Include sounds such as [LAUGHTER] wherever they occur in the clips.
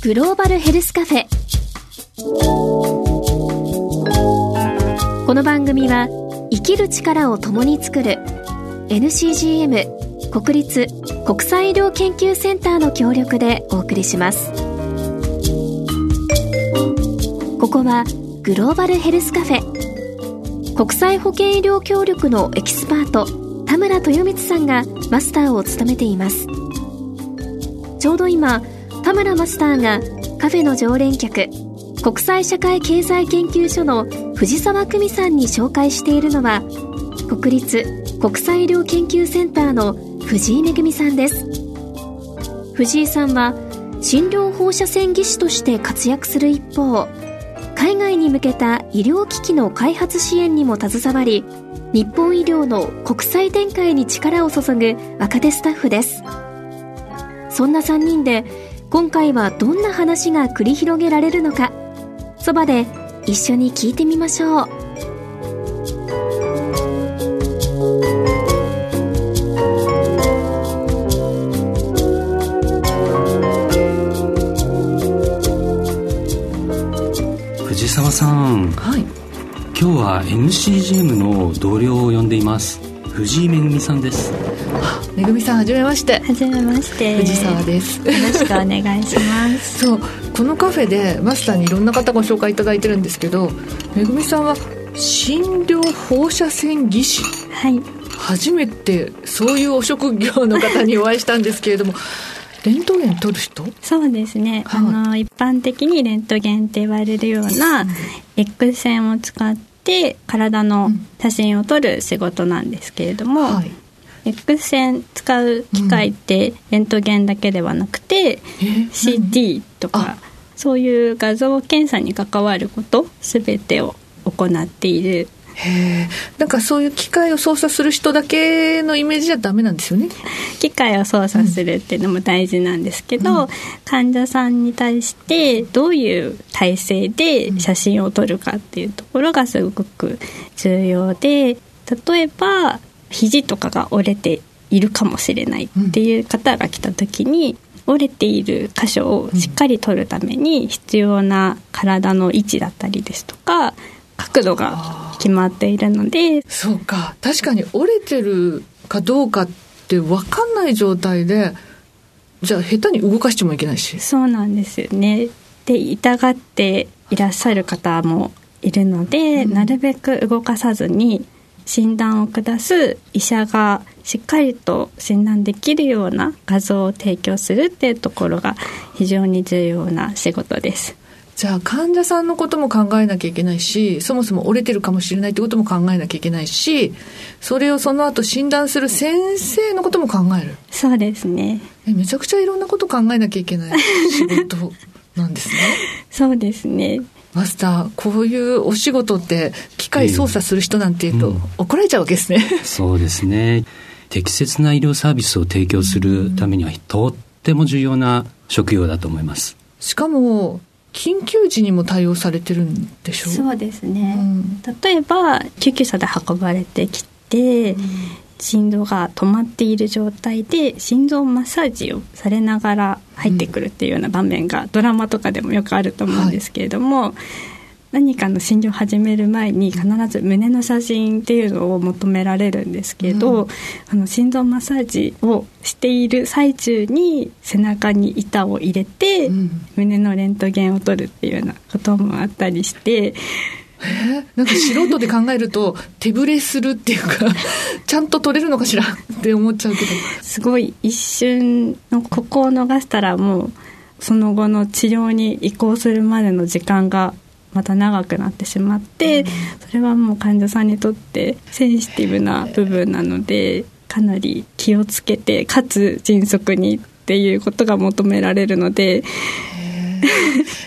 グローバルヘルスカフェ。この番組は生きる力を共に作る NCGM 国立国際医療研究センターの協力でお送りします。ここはグローバルヘルスカフェ。国際保健医療協力のエキスパート田村豊光さんがマスターを務めています。ちょうど今田村マスターがカフェの常連客国際社会経済研究所の藤沢久美さんに紹介しているのは国立国際医療研究センターの藤井恵さんです。藤井さんは診療放射線技師として活躍する一方海外に向けた医療機器の開発支援にも携わり日本医療の国際展開に力を注ぐ若手スタッフです。そんな3人で今回はどんな話が繰り広げられるのか。そばで一緒に聞いてみましょう。藤沢さん、はい、今日は NCGM の同僚を呼んでいます。藤井恵さんですめぐみさんはじめまして。はじめまして。藤沢です。よろしくお願いします。[LAUGHS] そうこのカフェでマスターにいろんな方ご紹介いただいてるんですけどめぐみさんは診療放射線技師。はい。初めてそういうお職業の方にお会いしたんですけれども [LAUGHS] レントゲン撮る人？そうですね、はい。あの一般的にレントゲンって言われるような X 線を使って体の写真を撮る仕事なんですけれども、はい X 線使う機械ってレントゲンだけではなくて、えー CT とあ。かそういう画像検査に関わること全てを行っている。へえ。なんかそういう機械を操作する人だけのイメージじゃダメなんですよね。機械を操作するっていうのも大事なんですけど、うん。患者さんに対してどういう体勢で写真を撮るかっていうところがすごく重要で例えば肘とかが折れているかもしれないっていう方が来た時に、折れている箇所をしっかり撮るために必要な体の位置だったりですとか角度が決まっているので。そうか確かに折れてるかどうかって分かんない状態でじゃあ下手に動かしてもいけないし。そうなんですよね。で痛がっていらっしゃる方もいるので、うん。なるべく動かさずに診断を下す医者がしっかりと診断できるような画像を提供するっていうところが非常に重要な仕事です。じゃあ患者さんのことも考えなきゃいけないしそもそも折れてるかもしれないってことも考えなきゃいけないしそれをその後診断する先生のことも考えるそうですね。えめちゃくちゃいろんなこと考えなきゃいけない仕事なんですね [LAUGHS] そうですね。マスターこういうお仕事って機械操作する人なんていうと、うん。怒られちゃうわけですね。そうですね。適切な医療サービスを提供するためにはとっても重要な職業だと思います。しかも緊急時にも対応されてるんでしょそうですね。うん。例えば救急車で運ばれてきて、心臓が止まっている状態で心臓マッサージをされながら入ってくるっていうような場面がドラマとかでもよくあると思うんですけれども、何かの診療を始める前に必ず胸の写真っていうのを求められるんですけど、うんあの心臓マッサージをしている最中に背中に板を入れて、うん胸のレントゲンを取るっていうようなこともあったりして。え？なんか素人で考えると手ぶれするっていうか [LAUGHS] ちゃんと取れるのかしらって思っちゃうけど。すごい一瞬のここを逃したらもうその後の治療に移行するまでの時間がまた長くなってしまって、それはもう患者さんにとってセンシティブな部分なのでかなり気をつけてかつ迅速にっていうことが求められるので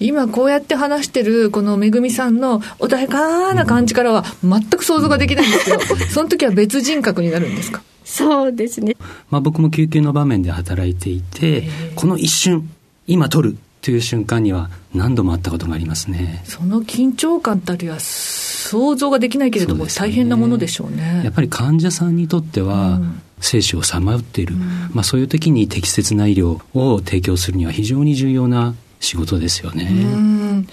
今こうやって話してるこのめぐみさんの穏やかな感じからは全く想像ができないんですけど [LAUGHS] その時は別人格になるんですか？そうですね。まあ、僕も救急の場面で働いていてこの一瞬今取るという瞬間には何度もあったことがありますね。その緊張感たりは想像ができないけれども、大変なものでしょうね。やっぱり患者さんにとっては、うん。生死をさまよっている、まあ、そういう時に適切な医療を提供するには非常に重要な仕事ですよね。うん。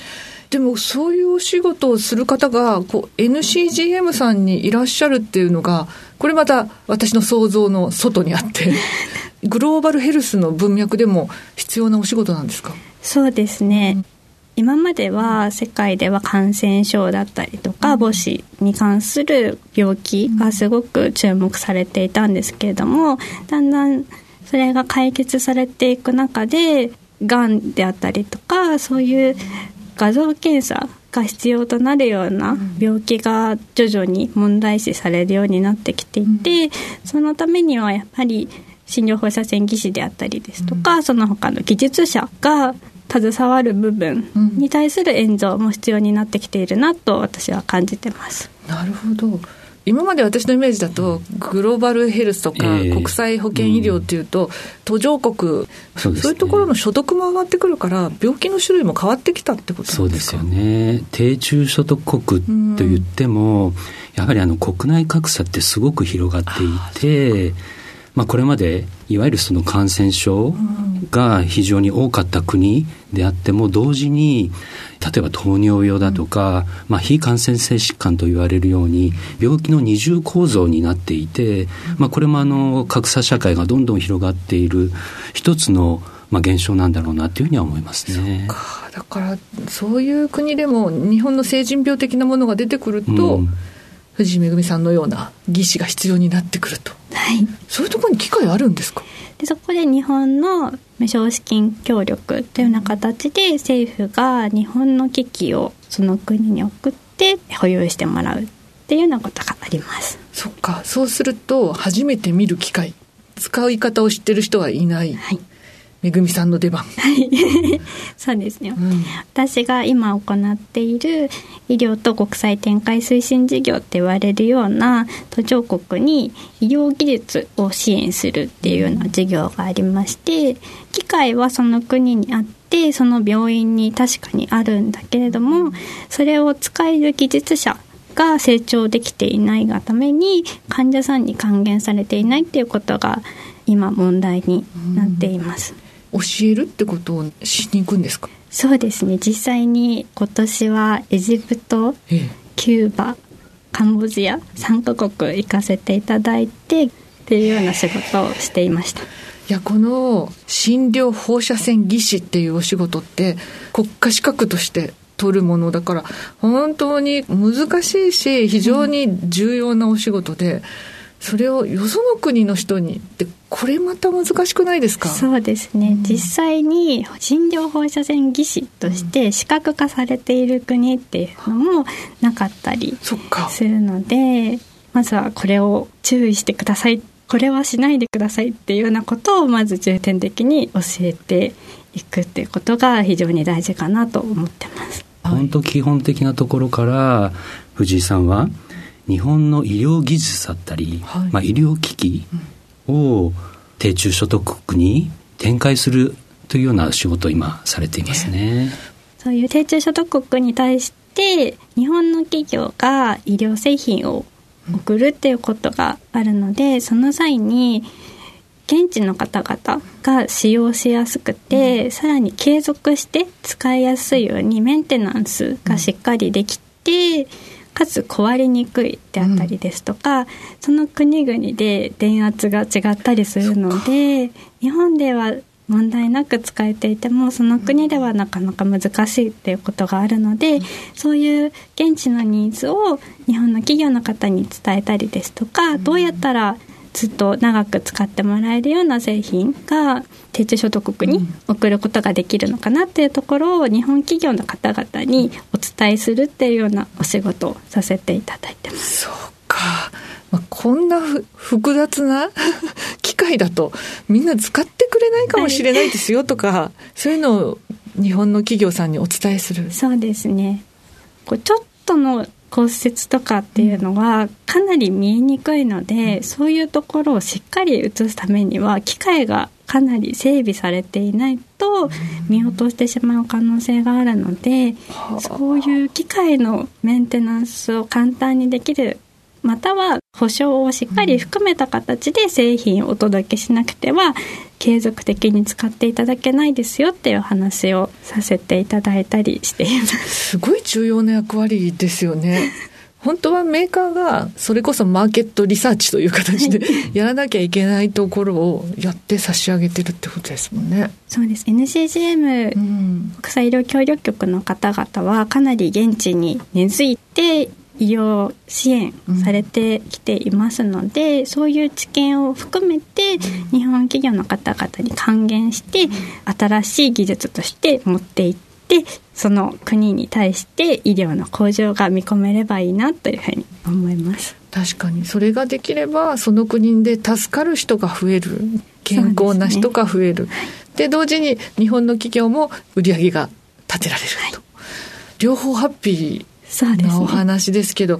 でもそういうお仕事をする方がこう NCGM さんにいらっしゃるっていうのがこれまた私の想像の外にあって [LAUGHS] グローバルヘルスの文脈でも必要なお仕事なんですか？そうですね、うん。今までは世界では感染症だったりとか母子に関する病気がすごく注目されていたんですけれどもだんだんそれが解決されていく中でがんであったりとかそういう画像検査が必要となるような病気が徐々に問題視されるようになってきていて、そのためにはやっぱり診療放射線技師であったりですとか、その他の技術者が携わる部分に対する援助も必要になってきているなと私は感じてます。なるほど今まで私のイメージだと、グローバルヘルスとか、国際保健医療っていうと、途上国、そういうところの所得も上がってくるから、病気の種類も変わってきたってことそうですよね。低中所得国と言っても、やはりあの国内格差ってすごく広がっていて、まあ、これまでいわゆるその感染症が非常に多かった国であっても同時に例えば糖尿病だとか、まあ、非感染性疾患と言われるように病気の二重構造になっていて、まあ、これもあの格差社会がどんどん広がっている一つのまあ、現象なんだろうなというふうには思いますね。だからそういう国でも日本の成人病的なものが出てくると、うん。藤井恵さんのような技師が必要になってくると、はい、そういうところに機会あるんですか？でそこで日本の無償資金協力というような形で政府が日本の機器をその国に送って保有してもらうっていうようなことがあります。そっか。そうすると初めて見る機会。使い方を知ってる人はいない、はい、めぐみさんの出番。はい。[LAUGHS] そうですね、うん、私が今行っている医療と国際展開推進事業って言われるような途上国に医療技術を支援するっていうような事業がありまして、機械はその国にあって、その病院に確かにあるんだけれども、それを使える技術者が成長できていないがために患者さんに還元されていないっていうことが今問題になっています。うん教えるってことをしに行くんですか？そうですね。実際に今年はエジプト、ええ、キューバカンボジア3カ国行かせていただいてっていうような仕事をしていました。いやこの診療放射線技師っていうお仕事って国家資格として取るものだから本当に難しいし非常に重要なお仕事で、うんそれをよその国の人にってこれまた難しくないですか？そうですね、うん、実際に診療放射線技師として資格化されている国っていうのもなかったりするのでまずはこれを注意してください。これはしないでくださいっていうようなことをまず重点的に教えていくっていうことが非常に大事かなと思ってます。本当基本的なところから藤井さんは日本の医療技術だったり、はい、まあ、医療機器を低中所得国に展開するというような仕事を今されていますね。そういう低中所得国に対して日本の企業が医療製品を送るっていうことがあるので、その際に現地の方々が使用しやすくて、うん、さらに継続して使いやすいようにメンテナンスがしっかりできて、うんかつ壊れにくいであったりですとか、うん、その国々で電圧が違ったりするので日本では問題なく使えていてもその国ではなかなか難しいっていうことがあるので、うん、そういう現地のニーズを日本の企業の方に伝えたりですとか、どうやったらずっと長く使ってもらえるような製品が低中所得国に送ることができるのかなっていうところを日本企業の方々にお伝えするっていうようなお仕事をさせていただいてます。そうか。まあ、こんな複雑な機械だとみんな使ってくれないかもしれないですよとか、はい、そういうのを日本の企業さんにお伝えする。そうですね。こうちょっとの骨折とかっていうのはかなり見えにくいので、うん、そういうところをしっかり写すためには機械がかなり整備されていないと見落としてしまう可能性があるので、うん、そういう機械のメンテナンスを簡単にできるまたは保証をしっかり含めた形で製品をお届けしなくては継続的に使っていただけないですよっていう話をさせていただいたりしています。すごい重要な役割ですよね。[LAUGHS] 本当はメーカーがそれこそマーケットリサーチという形で [LAUGHS] やらなきゃいけないところをやって差し上げてるってことですもんね。そうです。NCGM、うん、国際医療協力局の方々はかなり現地に根付いて医療支援されてきていますので、うん、そういう知見を含めて日本企業の方々に還元して新しい技術として持っていってでその国に対して医療の向上が見込めればいいなというふうに思います。確かにそれができればその国で助かる人が増える健康な人が増える。で、ね、同時に日本の企業も売り上げが立てられると、はい、両方ハッピーなお話ですけど、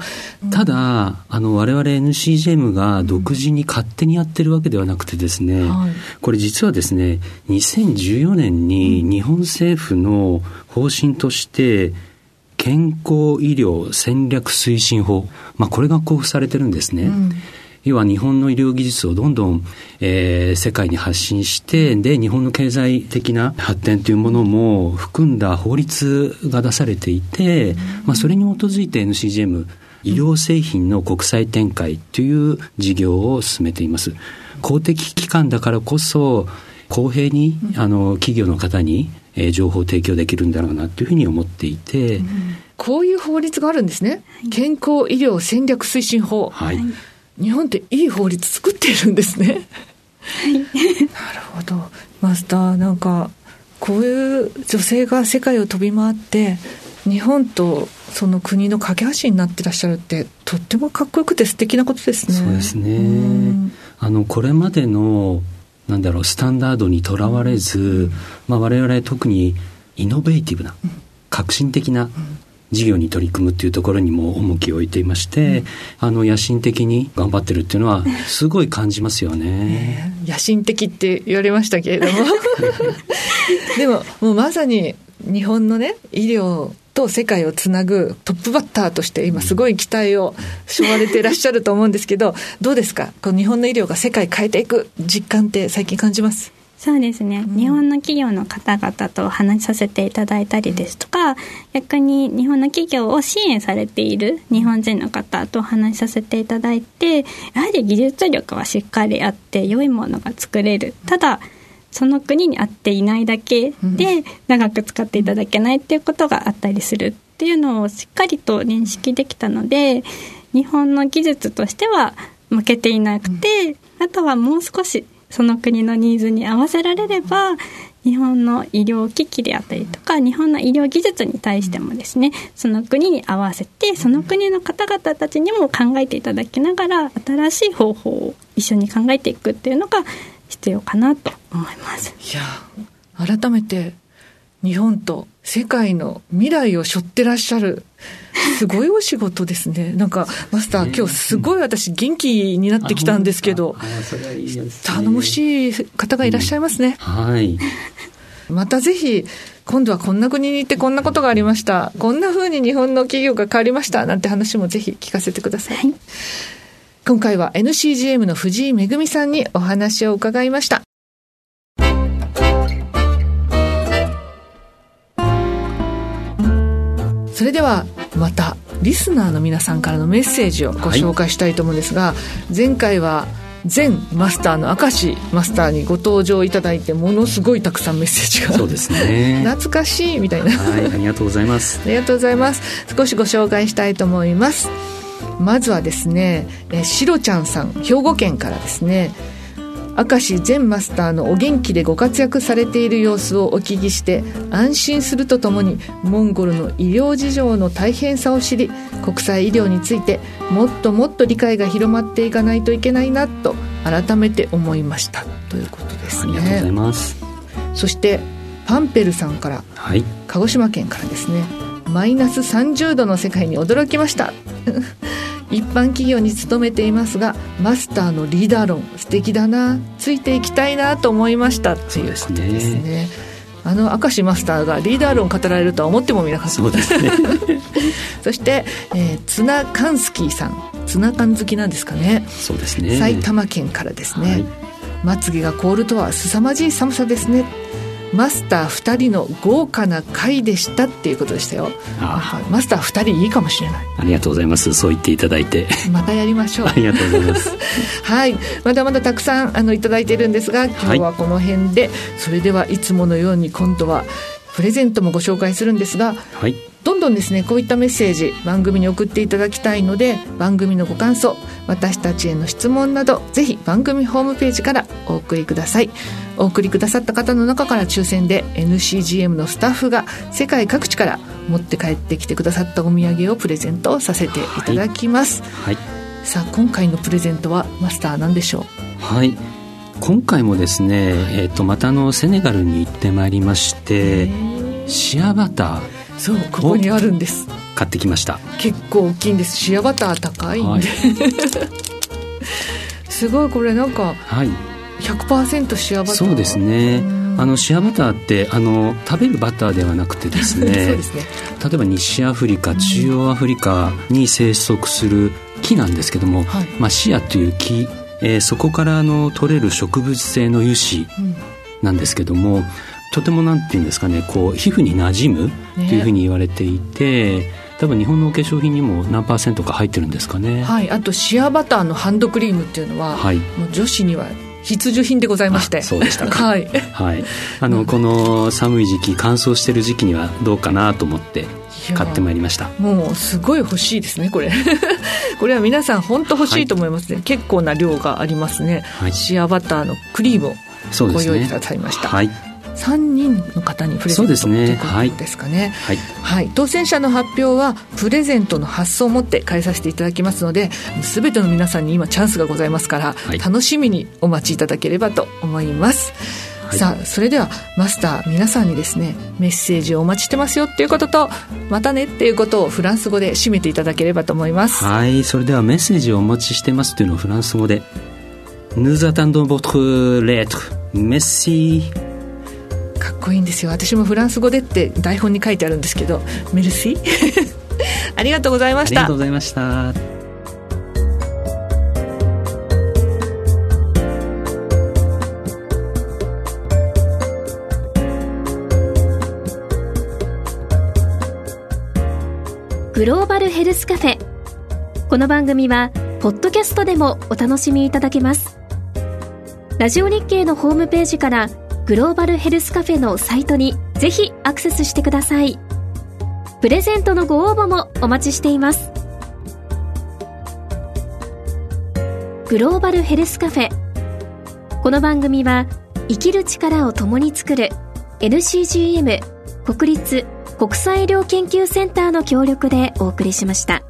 ただあの我々 NCGM が独自に勝手にやってるわけではなくてですね、うんはい、これ実はですね2014年に日本政府の方針として健康医療戦略推進法、まあ、これが交付されてるんですね。うん要は日本の医療技術をどんどん、えー、世界に発信して、で、日本の経済的な発展というものも含んだ法律が出されていて、まあ、それに基づいて NCGM、医療製品の国際展開という事業を進めています。公的機関だからこそ、公平に、あの、企業の方に、えー、情報を提供できるんだろうなというふうに思っていて、こういう法律があるんですね。健康医療戦略推進法。はい。日本っていい法律作っているんですね。はい、なるほど。マスター、なんか、こういう女性が世界を飛び回って、日本とその国の架け橋になってらっしゃるって、とってもかっこよくて素敵なことですね。そうですね。あの、これまでの、なんだろう、スタンダードにとらわれず、まあ、我々特にイノベーティブな、革新的な、事業に取り組むっていうところにも重きを置いていまして、うん、あの野心的に頑張ってるっていうのはすごい感じますよね。野心的って言われましたけれども。[LAUGHS] でももうまさに日本のね医療と世界をつなぐトップバッターとして今すごい期待をしょわれていらっしゃると思うんですけどどうですか？この日本の医療が世界変えていく実感って最近感じます？そうですね、うん、日本の企業の方々と話しさせていただいたりですとか、逆に日本の企業を支援されている日本人の方と話しさせていただいて、やはり技術力はしっかりあって良いものが作れる。ただ、その国に合っていないだけで長く使っていただけないっていうことがあったりするっていうのをしっかりと認識できたので、日本の技術としては負けていなくて、あとはもう少しその国のニーズに合わせられれば日本の医療機器であったりとか日本の医療技術に対してもですねその国に合わせてその国の方々たちにも考えていただきながら新しい方法を一緒に考えていくっていうのが必要かなと思います。いや改めて日本と世界の未来を背負ってらっしゃる、すごいお仕事ですね。なんか、マスター、今日すごい私元気になってきたんですけど、頼もしい方がいらっしゃいますね。はい。またぜひ、今度はこんな国に行ってこんなことがありました。こんな風に日本の企業が変わりました。なんて話もぜひ聞かせてください。はい、今回は NCGM の藤井恵さんにお話を伺いました。それではまたリスナーの皆さんからのメッセージをご紹介したいと思うんですが、はい、前回は前マスターの明石マスターにご登場いただいてものすごいたくさんメッセージがそうですね。[LAUGHS] 懐かしいみたいな。はいありがとうございます。ありがとうございます。少しご紹介したいと思います。まずはですねえしろちゃんさん兵庫県からですね明石前マスターのお元気でご活躍されている様子をお聞きして安心するとともにモンゴルの医療事情の大変さを知り国際医療についてもっともっと理解が広まっていかないといけないなと改めて思いました。ということですね。ありがとうございます。そしてパンペルさんから、はい、鹿児島県からですねマイナス30度の世界に驚きました一般企業に勤めていますがマスターのリーダー論素敵だなついていきたいなと思いました。っていうことですね、ね、あの明石マスターがリーダー論語られるとは思ってもみなかったそうですね。[LAUGHS] そして、えー、ツナカンスキーさん。ツナ缶好きなんですかね。そうですね。埼玉県からですね、はい。まつげが凍るとは凄まじい寒さですねマスター2人の豪華な会でしたっていうことでしたよ。マスター2人いいかもしれない。ありがとうございます。そう言っていただいて。またやりましょう。ありがとうございます。[LAUGHS] はい。まだまだたくさんあのいただいてるんですが今日はこの辺で、はい、それではいつものように今度はプレゼントもご紹介するんですが、はい、どんどんですねこういったメッセージ番組に送っていただきたいので番組のご感想私たちへの質問などぜひ番組ホームページからお送りください。お送りくださった方の中から抽選で NCGM のスタッフが世界各地から持って帰ってきてくださったお土産をプレゼントさせていただきます、はい、はい、さあ今回のプレゼントはマスター何でしょう？はい今回もですね、えーと、またのセネガルに行ってまいりましてシアバターそうここにあるんです。買ってきました。結構大きいんです。シアバター高いんで、はい、[LAUGHS] すごいこれなんか、はい、100%シアバター。そうですね。あのシアバターってあの食べるバターではなくてですね [LAUGHS] ですね。例えば西アフリカ中央アフリカに生息する木なんですけども、はい、まあ、シアという木、えー、そこからあの取れる植物性の油脂なんですけども、うんとてもなんていうんですかねこう皮膚に馴染むというふうに言われていて、ね、多分日本のお化粧品にも何パーセントか入ってるんですかね。はいあとシアバターのハンドクリームっていうのは、はい、もう女子には必需品でございまして。そうでしたか。はい、はい、あのこの寒い時期乾燥してる時期にはどうかなと思って買ってまいりました。もうすごい欲しいですねこれ。[LAUGHS] これは皆さん本当欲しいと思いますね、はい、結構な量がありますね、はい、シアバターのクリームをご用意くださいました、ね、はい3人の方にプレゼントねということですかね、はい、はい、当選者の発表はプレゼントの発送をもって返させていただきますので全ての皆さんに今チャンスがございますから、はい、楽しみにお待ちいただければと思います。はい、さあそれではマスター皆さんにですねメッセージをお待ちしてますよ。っていうこととまたねっていうことをフランス語で締めていただければと思います。はい。それではメッセージをお待ちしてますっていうのをフランス語で。Nous attendons votre lettre. Merci こいいんですよ。私もフランス語でって台本に書いてあるんですけどメルシーありがとうございました。ありがとうございました。グローバルヘルスカフェ。この番組はポッドキャストでもお楽しみいただけます。ラジオ日経のホームページからグローバルヘルスカフェのサイトにぜひアクセスしてください。プレゼントのご応募もお待ちしています。グローバルヘルスカフェ。この番組は生きる力を共に作る NCGM 国立国際医療研究センターの協力でお送りしました。